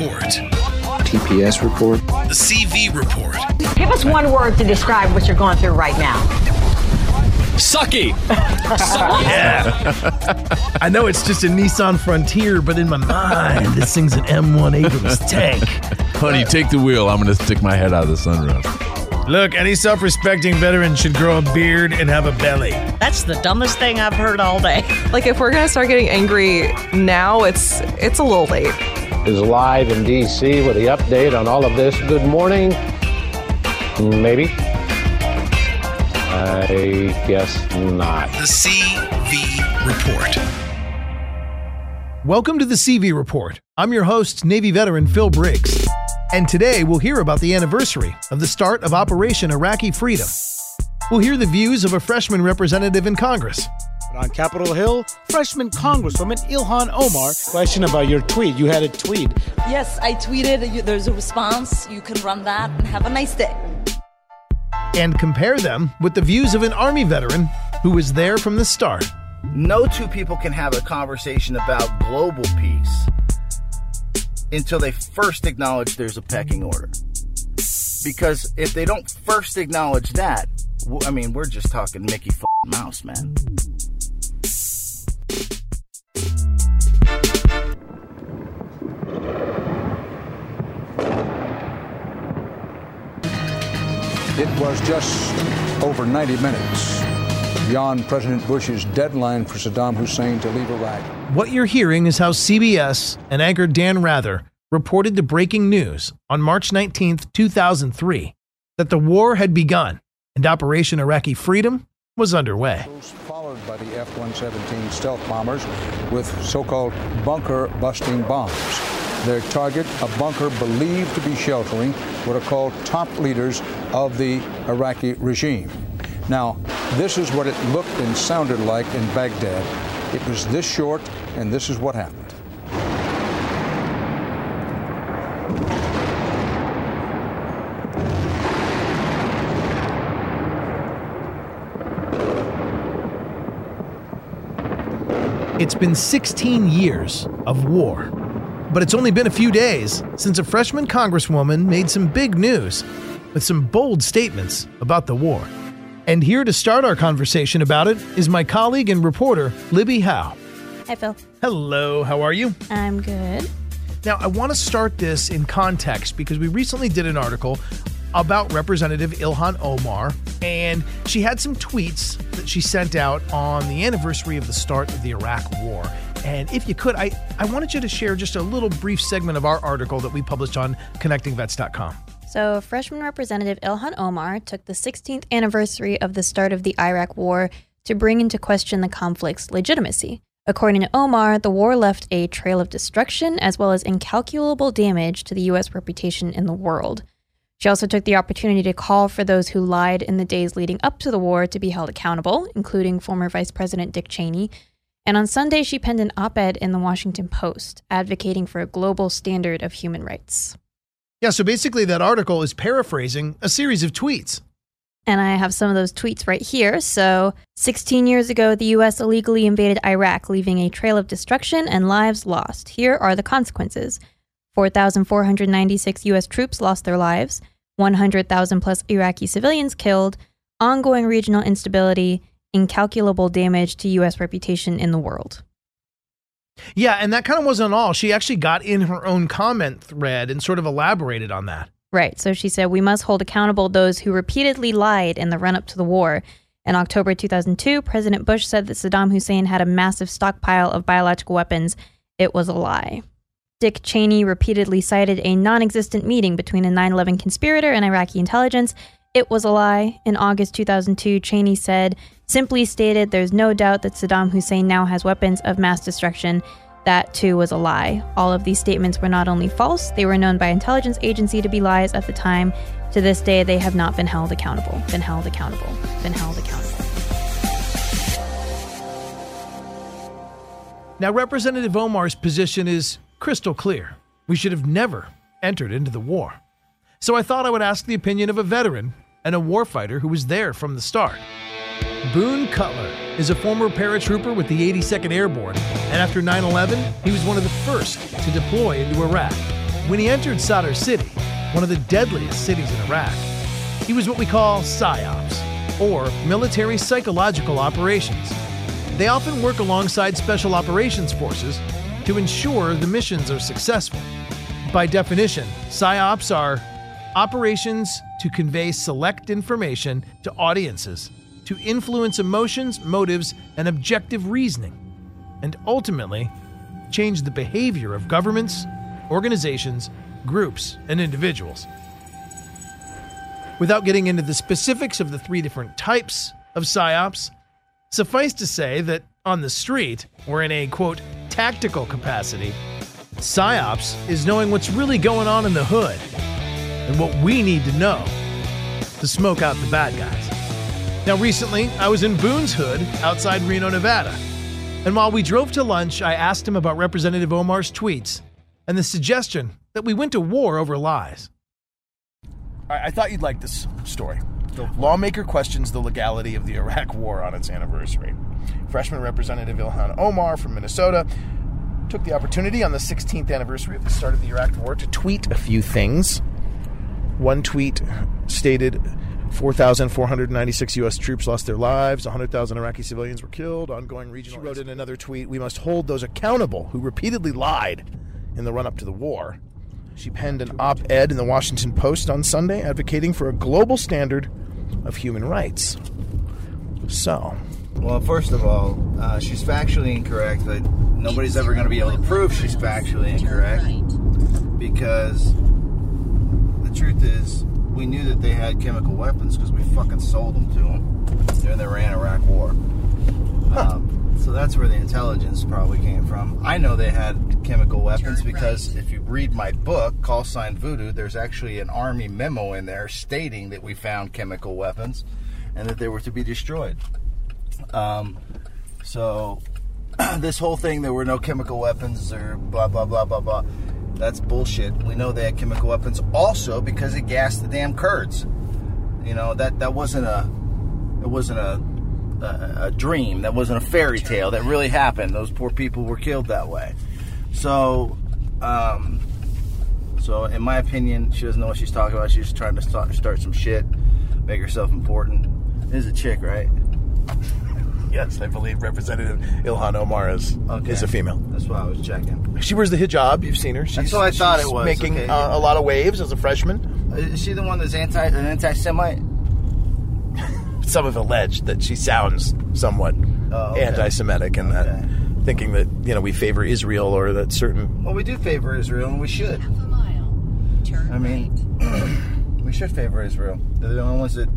Report. TPS report. The CV report. Give us one word to describe what you're going through right now. Sucky. Yeah. I know it's just a Nissan Frontier, but in my mind, this thing's an M1 Abrams tank. Honey, take the wheel. I'm going to stick my head out of the sunroof. Look, any self respecting veteran should grow a beard and have a belly. That's the dumbest thing I've heard all day. Like if we're gonna start getting angry now, it's it's a little late. Is live in DC with the update on all of this. Good morning. Maybe. I guess not. The CV report. Welcome to the CV Report. I'm your host, Navy veteran Phil Briggs. And today we'll hear about the anniversary of the start of Operation Iraqi Freedom. We'll hear the views of a freshman representative in Congress. But on Capitol Hill, freshman Congresswoman Ilhan Omar question about your tweet. You had a tweet. Yes, I tweeted. There's a response. You can run that and have a nice day. And compare them with the views of an Army veteran who was there from the start. No two people can have a conversation about global peace until they first acknowledge there's a pecking order. Because if they don't first acknowledge that, I mean, we're just talking Mickey f- Mouse, man. It was just over 90 minutes beyond President Bush's deadline for Saddam Hussein to leave Iraq. What you're hearing is how CBS and anchor Dan Rather reported the breaking news on March 19, 2003, that the war had begun and Operation Iraqi Freedom was underway. Followed by the F 117 stealth bombers with so called bunker busting bombs. Their target, a bunker believed to be sheltering what are called top leaders of the Iraqi regime. Now, this is what it looked and sounded like in Baghdad. It was this short, and this is what happened. It's been 16 years of war. But it's only been a few days since a freshman congresswoman made some big news with some bold statements about the war. And here to start our conversation about it is my colleague and reporter, Libby Howe. Hi, Phil. Hello, how are you? I'm good. Now, I want to start this in context because we recently did an article about Representative Ilhan Omar, and she had some tweets that she sent out on the anniversary of the start of the Iraq War. And if you could, I, I wanted you to share just a little brief segment of our article that we published on connectingvets.com. So, freshman Representative Ilhan Omar took the 16th anniversary of the start of the Iraq War to bring into question the conflict's legitimacy. According to Omar, the war left a trail of destruction as well as incalculable damage to the U.S. reputation in the world. She also took the opportunity to call for those who lied in the days leading up to the war to be held accountable, including former Vice President Dick Cheney. And on Sunday, she penned an op ed in the Washington Post advocating for a global standard of human rights. Yeah, so basically, that article is paraphrasing a series of tweets. And I have some of those tweets right here. So, 16 years ago, the U.S. illegally invaded Iraq, leaving a trail of destruction and lives lost. Here are the consequences 4,496 U.S. troops lost their lives, 100,000 plus Iraqi civilians killed, ongoing regional instability, incalculable damage to U.S. reputation in the world. Yeah, and that kind of wasn't all. She actually got in her own comment thread and sort of elaborated on that. Right. So she said, We must hold accountable those who repeatedly lied in the run up to the war. In October 2002, President Bush said that Saddam Hussein had a massive stockpile of biological weapons. It was a lie. Dick Cheney repeatedly cited a non existent meeting between a 9 11 conspirator and Iraqi intelligence. It was a lie. In August 2002, Cheney said, simply stated, there's no doubt that Saddam Hussein now has weapons of mass destruction. That too was a lie. All of these statements were not only false, they were known by intelligence agency to be lies at the time. To this day, they have not been held accountable. Been held accountable. Been held accountable. Now, Representative Omar's position is crystal clear. We should have never entered into the war. So I thought I would ask the opinion of a veteran and a warfighter who was there from the start. Boone Cutler is a former paratrooper with the 82nd Airborne, and after 9 11, he was one of the first to deploy into Iraq. When he entered Sadr City, one of the deadliest cities in Iraq, he was what we call PSYOPs, or military psychological operations. They often work alongside special operations forces to ensure the missions are successful. By definition, PSYOPs are operations to convey select information to audiences, to influence emotions, motives, and objective reasoning, and ultimately change the behavior of governments, organizations, groups, and individuals. Without getting into the specifics of the three different types of PSYOPs, Suffice to say that on the street, or in a quote, tactical capacity, PSYOPs is knowing what's really going on in the hood and what we need to know to smoke out the bad guys. Now, recently, I was in Boone's hood outside Reno, Nevada. And while we drove to lunch, I asked him about Representative Omar's tweets and the suggestion that we went to war over lies. I thought you'd like this story. The lawmaker questions the legality of the Iraq War on its anniversary. Freshman Representative Ilhan Omar from Minnesota took the opportunity on the 16th anniversary of the start of the Iraq War to tweet a few things. One tweet stated 4,496 U.S. troops lost their lives, 100,000 Iraqi civilians were killed, ongoing regional. She wrote in another tweet, We must hold those accountable who repeatedly lied in the run up to the war. She penned an op ed in the Washington Post on Sunday advocating for a global standard of human rights. So. Well, first of all, uh, she's factually incorrect, but nobody's ever going to be able to prove she's factually incorrect because the truth is, we knew that they had chemical weapons because we fucking sold them to them during the Iran-Iraq War. Um, so that's where the intelligence probably came from. I know they had chemical weapons because if you read my book, Call Sign Voodoo, there's actually an army memo in there stating that we found chemical weapons and that they were to be destroyed. Um, so this whole thing, there were no chemical weapons or blah blah blah blah blah. That's bullshit. We know they had chemical weapons also because it gassed the damn Kurds. You know that that wasn't a it wasn't a a, a dream. That wasn't a fairy tale. That really happened. Those poor people were killed that way. So, um, so in my opinion, she doesn't know what she's talking about. She's just trying to start, start some shit, make herself important. This is a chick, right? Yes, I believe Representative Ilhan Omar is Okay. is a female. That's why I was checking. She wears the hijab. You've seen her. She's, That's what I thought she's it was. Making Okay, uh, yeah. a lot of waves as a freshman. Is she the one that's anti an anti-Semite? Some have alleged that she sounds somewhat Oh, okay. anti-Semitic, and that thinking that you know we favor Israel or that certain. Well, we do favor Israel, and we should. Half a mile. I mean, we should favor Israel. They're the only ones that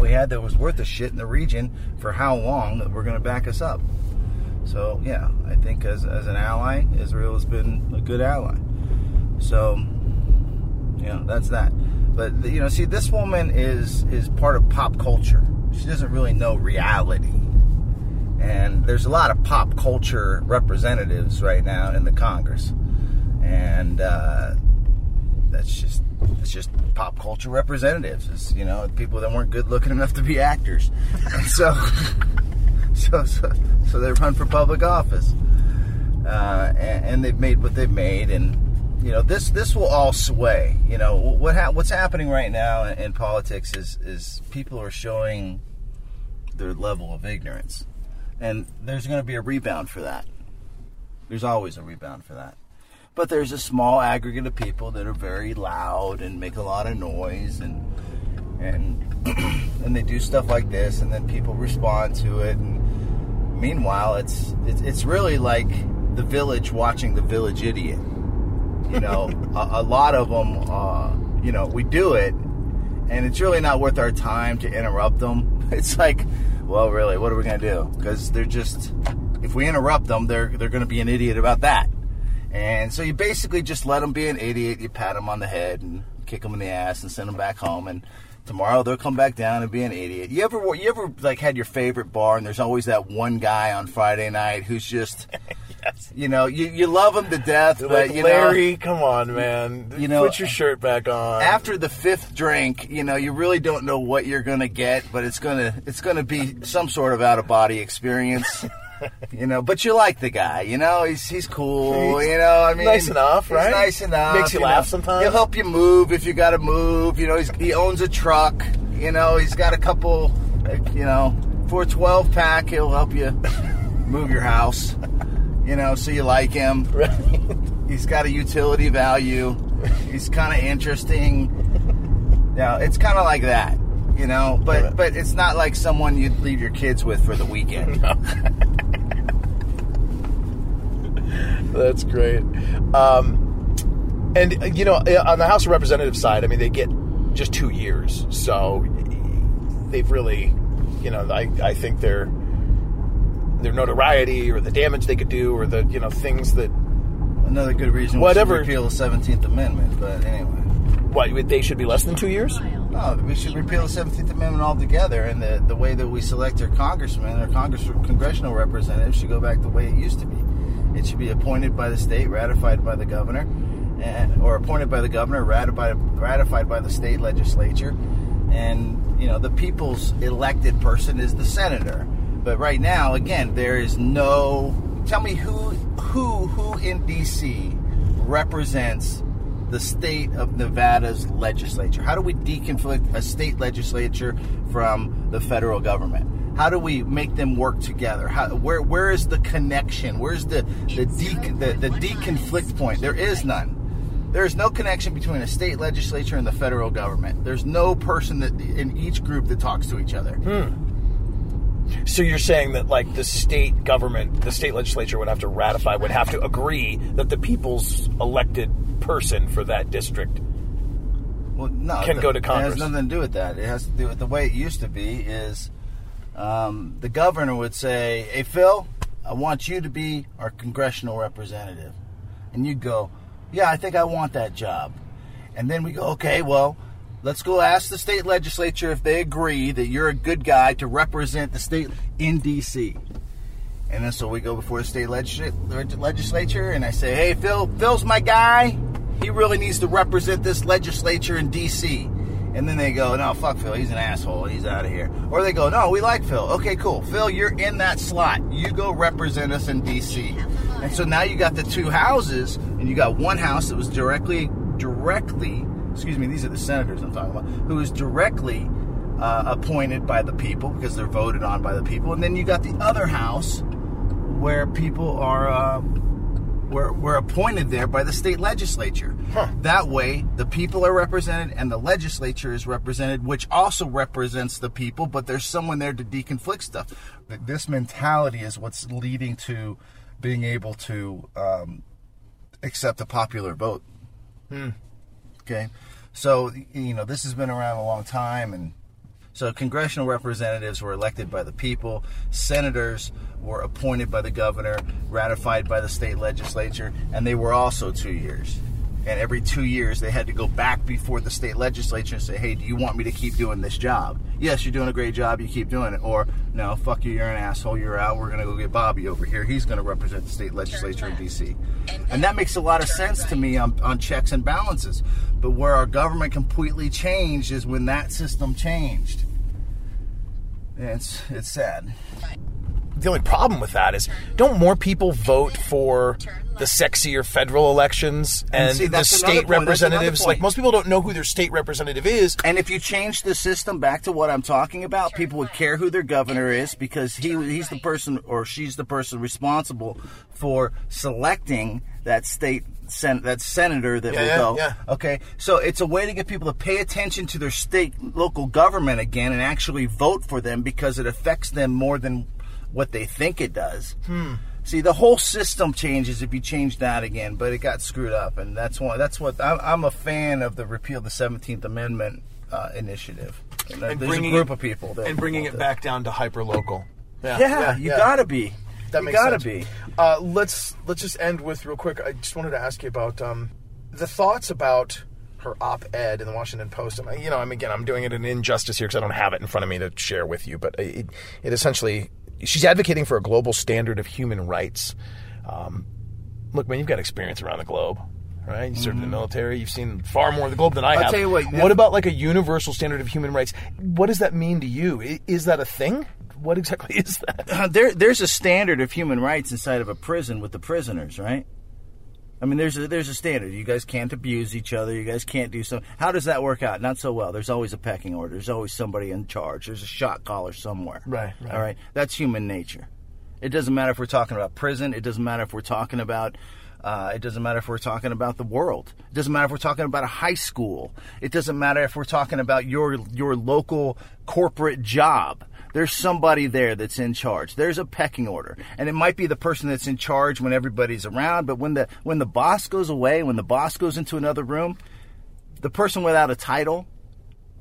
we had that was worth a shit in the region for how long that we're going to back us up. So yeah, I think as as an ally, Israel has been a good ally. So know that's that. But you know, see, this woman is is part of pop culture. She doesn't really know reality. And there's a lot of pop culture representatives right now in the Congress, and uh, that's just it's just pop culture representatives. It's you know people that weren't good looking enough to be actors, and so so so so they run for public office, uh, and, and they've made what they've made, and you know this this will all sway. You know what ha- what's happening right now in, in politics is is people are showing their level of ignorance, and there's going to be a rebound for that. There's always a rebound for that. But there's a small aggregate of people that are very loud and make a lot of noise and and and they do stuff like this and then people respond to it and meanwhile it's it's, it's really like the village watching the village idiot you know, a, a lot of them, uh, you know, we do it, and it's really not worth our time to interrupt them. It's like, well, really, what are we going to do? Because they're just, if we interrupt them, they're they're going to be an idiot about that. And so you basically just let them be an idiot. You pat them on the head and kick them in the ass and send them back home. And tomorrow they'll come back down and be an idiot. You ever you ever like had your favorite bar and there's always that one guy on Friday night who's just. You know, you, you love him to death, but Like you Larry, know, come on, man. You know, put your shirt back on. after the fifth drink, you know, you really don't know what you're gonna get, but it's gonna it's gonna be some sort of out of body experience. you know, but you like the guy. You know, he's he's cool. He's you know, I mean, nice enough, he's right? nice enough. Makes you know. laugh sometimes. He'll help you move if you got to move. You know, he's, he owns a truck. You know, he's got a couple. You know, for a 12 pack, he'll help you move your house. You know, so you like him. He's got a utility value. He's kind of interesting. Yeah, it's kind of like that, you know. But but it's not like someone you'd leave your kids with for the weekend. That's great. Um, and you know, uh, on the House of Representatives side, I mean, they get just two years, so they've really, you know, I I think their their notoriety or the damage they could do or the you know things that Another good reason Whatever. repeal the Seventeenth Amendment. But anyway, what they should be less than two years. no, we should repeal the Seventeenth Amendment altogether. And the the way that we select our congressmen or congress congressional representatives should go back the way it used to be. It should be appointed by the state, ratified by the governor, and or appointed by the governor, ratified ratified by the state legislature, and you know the people's elected person is the senator. But right now, again, there is no. Tell me who who who in D.C. represents the state of Nevada's legislature? How do we deconflict a state legislature from the federal government? How do we make them work together? How, where where is the connection? Where's the the, de, the the deconflict point? There is none. There is no connection between a state legislature and the federal government. There's no person that in each group that talks to each other. Hmm. So you're saying that like the state government, the state legislature would have to ratify, would have to agree that the people's elected person for that district well, no, can th- go to It Congress. has nothing to do with that. It has to do with the way it used to be. Is um, the governor would say, "Hey Phil, I want you to be our congressional representative," and you'd go, "Yeah, I think I want that job," and then we go, "Okay, well." Let's go ask the state legislature if they agree that you're a good guy to represent the state in D.C. And then so we go before the state legisla- legislature, and I say, "Hey, Phil, Phil's my guy. He really needs to represent this legislature in D.C." And then they go, "No, fuck Phil. He's an asshole. He's out of here." Or they go, "No, we like Phil. Okay, cool. Phil, you're in that slot. You go represent us in D.C." And so now you got the two houses, and you got one house that was directly, directly. Excuse me. These are the senators I'm talking about, who is directly uh, appointed by the people because they're voted on by the people, and then you got the other house where people are uh, were, were appointed there by the state legislature. That way, the people are represented and the legislature is represented, which also represents the people. But there's someone there to deconflict stuff. This mentality is what's leading to being able to um, accept a popular vote. Okay, so you know this has been around a long time, and so congressional representatives were elected by the people, senators were appointed by the governor, ratified by the state legislature, and they were also two years. And every two years, they had to go back before the state legislature and say, "Hey, do you want me to keep doing this job? Yes, you're doing a great job. You keep doing it, or no, fuck you, you're an asshole. You're out. We're gonna go get Bobby over here. He's gonna represent the state legislature in D.C." And that makes a lot of sense to me on, on checks and balances. But where our government completely changed is when that system changed. It's it's sad. The only problem with that is don't more people vote for the sexier federal elections And and, see, the state point, that's another representatives? Like most people don't know who their state representative is. And if you change the system back to what I'm talking about, people would care who their governor is because he he's the person or she's the person responsible for selecting that state sen- that senator that Yeah, will yeah, go. yeah. Okay, so it's a way to get people to pay attention to their state local government again and actually vote for them because it affects them more than what they think it does. Hmm. See, the whole system changes if you change that again, but it got screwed up, and that's one. That's what I'm, I'm a fan of the repeal the Seventeenth Amendment uh, initiative. And, uh, And there's a group it- of people and bringing it back down to hyper local. Yeah, you gotta be. That You makes gotta sense. be. Uh, let's let's just end with real quick. I just wanted to ask you about um, the thoughts about her op-ed in the Washington Post. I mean, you know, I mean, again, I'm doing it an injustice here because I don't have it in front of me to share with you. But it, it essentially, she's advocating for a global standard of human rights. Um, look, man, you've got experience around the globe. Right, you served in the military. You've seen far more of the globe than I Mm-hmm. I'll have. tell you what, What about like a universal standard of human rights? What does that mean to you? Is that a thing? What exactly is that? Uh, there, there's a standard of human rights inside of a prison with the prisoners, right? I mean, there's a, there's a standard. You guys can't abuse each other. You guys can't do something. How does that work out? Not so well. There's always a pecking order. There's always somebody in charge. There's a shot caller somewhere. Right, right. All right. That's human nature. It doesn't matter if we're talking about prison. It doesn't matter if we're talking about. Uh, it doesn't matter if we're talking about the world. It doesn't matter if we're talking about a high school. It doesn't matter if we're talking about your your local corporate job. There's somebody there that's in charge. There's a pecking order, and it might be the person that's in charge when everybody's around. But when the when the boss goes away, when the boss goes into another room, the person without a title,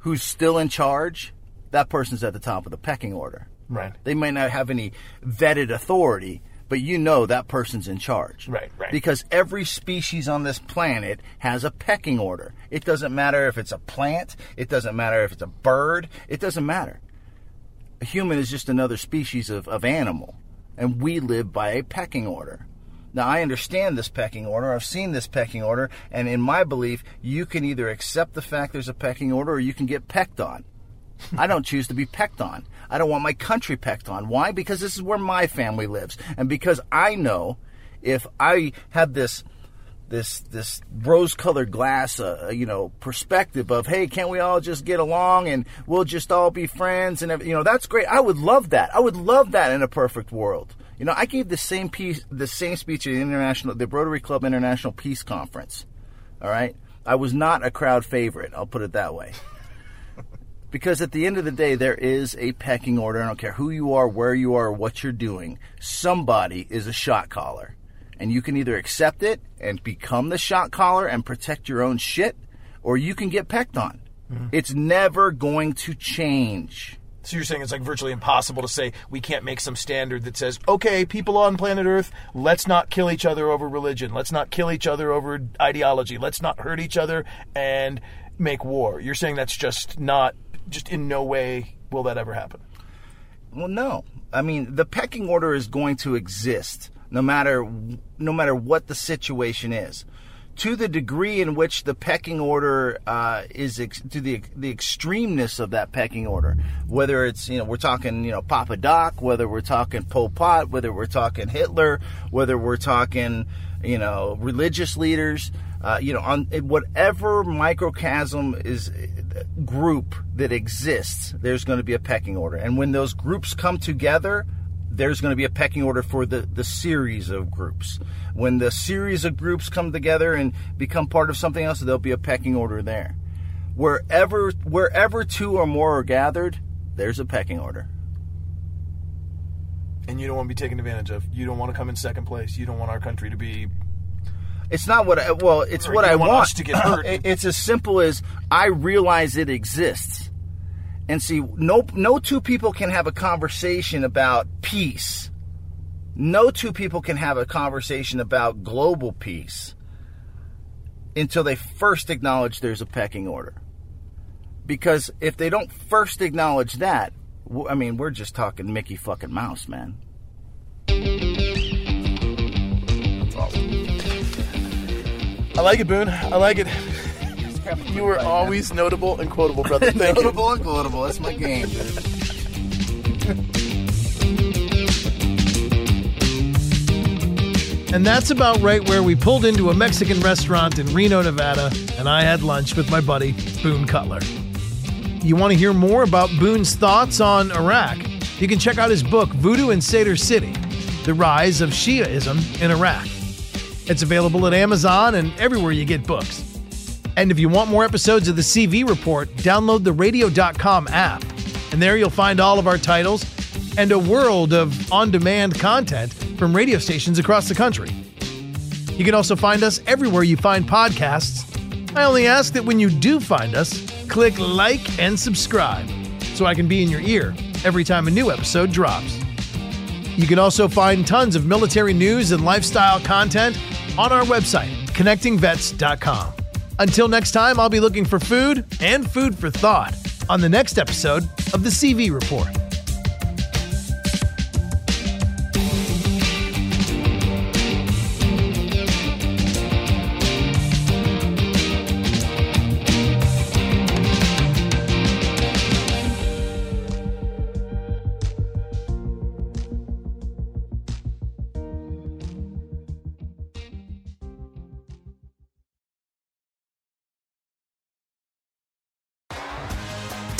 who's still in charge, that person's at the top of the pecking order. Right. They might not have any vetted authority, but you know that person's in charge. Right, right. Because every species on this planet has a pecking order. It doesn't matter if it's a plant, it doesn't matter if it's a bird, it doesn't matter. A human is just another species of, of animal, and we live by a pecking order. Now, I understand this pecking order. I've seen this pecking order, and in my belief, you can either accept the fact there's a pecking order or you can get pecked on. I don't choose to be pecked on. I don't want my country pecked on. Why? Because this is where my family lives. And because I know if I have this this this rose-colored glass, uh, you know, perspective of, hey, can't we all just get along and we'll just all be friends and you know, that's great. I would love that. I would love that in a perfect world. You know, I gave the same piece, the same speech at the international, the Rotary Club International Peace Conference. All right, I was not a crowd favorite. I'll put it that way. Because at the end of the day, there is a pecking order. I don't care who you are, where you are, what you're doing. Somebody is a shot caller. And you can either accept it and become the shot caller and protect your own shit, or you can get pecked on. Mm-hmm. It's never going to change. So you're saying it's like virtually impossible to say we can't make some standard that says, okay, people on planet Earth, let's not kill each other over religion. Let's not kill each other over ideology. Let's not hurt each other and make war. You're saying that's just not, just in no way will that ever happen. Well, no. I mean, the pecking order is going to exist no matter no matter what the situation is. To the degree in which the pecking order uh, is ex- to the the extremeness of that pecking order, whether it's you know we're talking you know Papa Doc, whether we're talking Pol Pot, whether we're talking Hitler, whether we're talking you know religious leaders, uh, you know on whatever microcosm is group that exists, there's going to be a pecking order. And when those groups come together, there's going to be a pecking order for the, the series of groups. When the series of groups come together and become part of something else, there'll be a pecking order there. Wherever wherever two or more are gathered, there's a pecking order. And you don't want to be taken advantage of. You don't want to come in second place. You don't want our country to be. It's not what I, well, it's what I want want. to get hurt. It's as simple as I realize it exists. And see, no no two people can have a conversation about peace. No two people can have a conversation about global peace until they first acknowledge there's a pecking order. Because if they don't first acknowledge that, i mean, we're just talking Mickey fucking Mouse, man. I like it, Boone. I like it. You were always notable and quotable, brother. Thank you. Notable and quotable. That's my game, dude. And that's about right where we pulled into a Mexican restaurant in Reno, Nevada, and I had lunch with my buddy, Boone Cutler. You want to hear more about Boone's thoughts on Iraq? You can check out his book, Voodoo in Sadr City The Rise of Shiaism in Iraq. It's available at Amazon and everywhere you get books. And if you want more episodes of the CV Report, download the radio.com app. And there you'll find all of our titles and a world of on demand content from radio stations across the country. You can also find us everywhere you find podcasts. I only ask that when you do find us, click like and subscribe so I can be in your ear every time a new episode drops. You can also find tons of military news and lifestyle content on our website, connectingvets.com. Until next time, I'll be looking for food and food for thought on the next episode of the CV Report.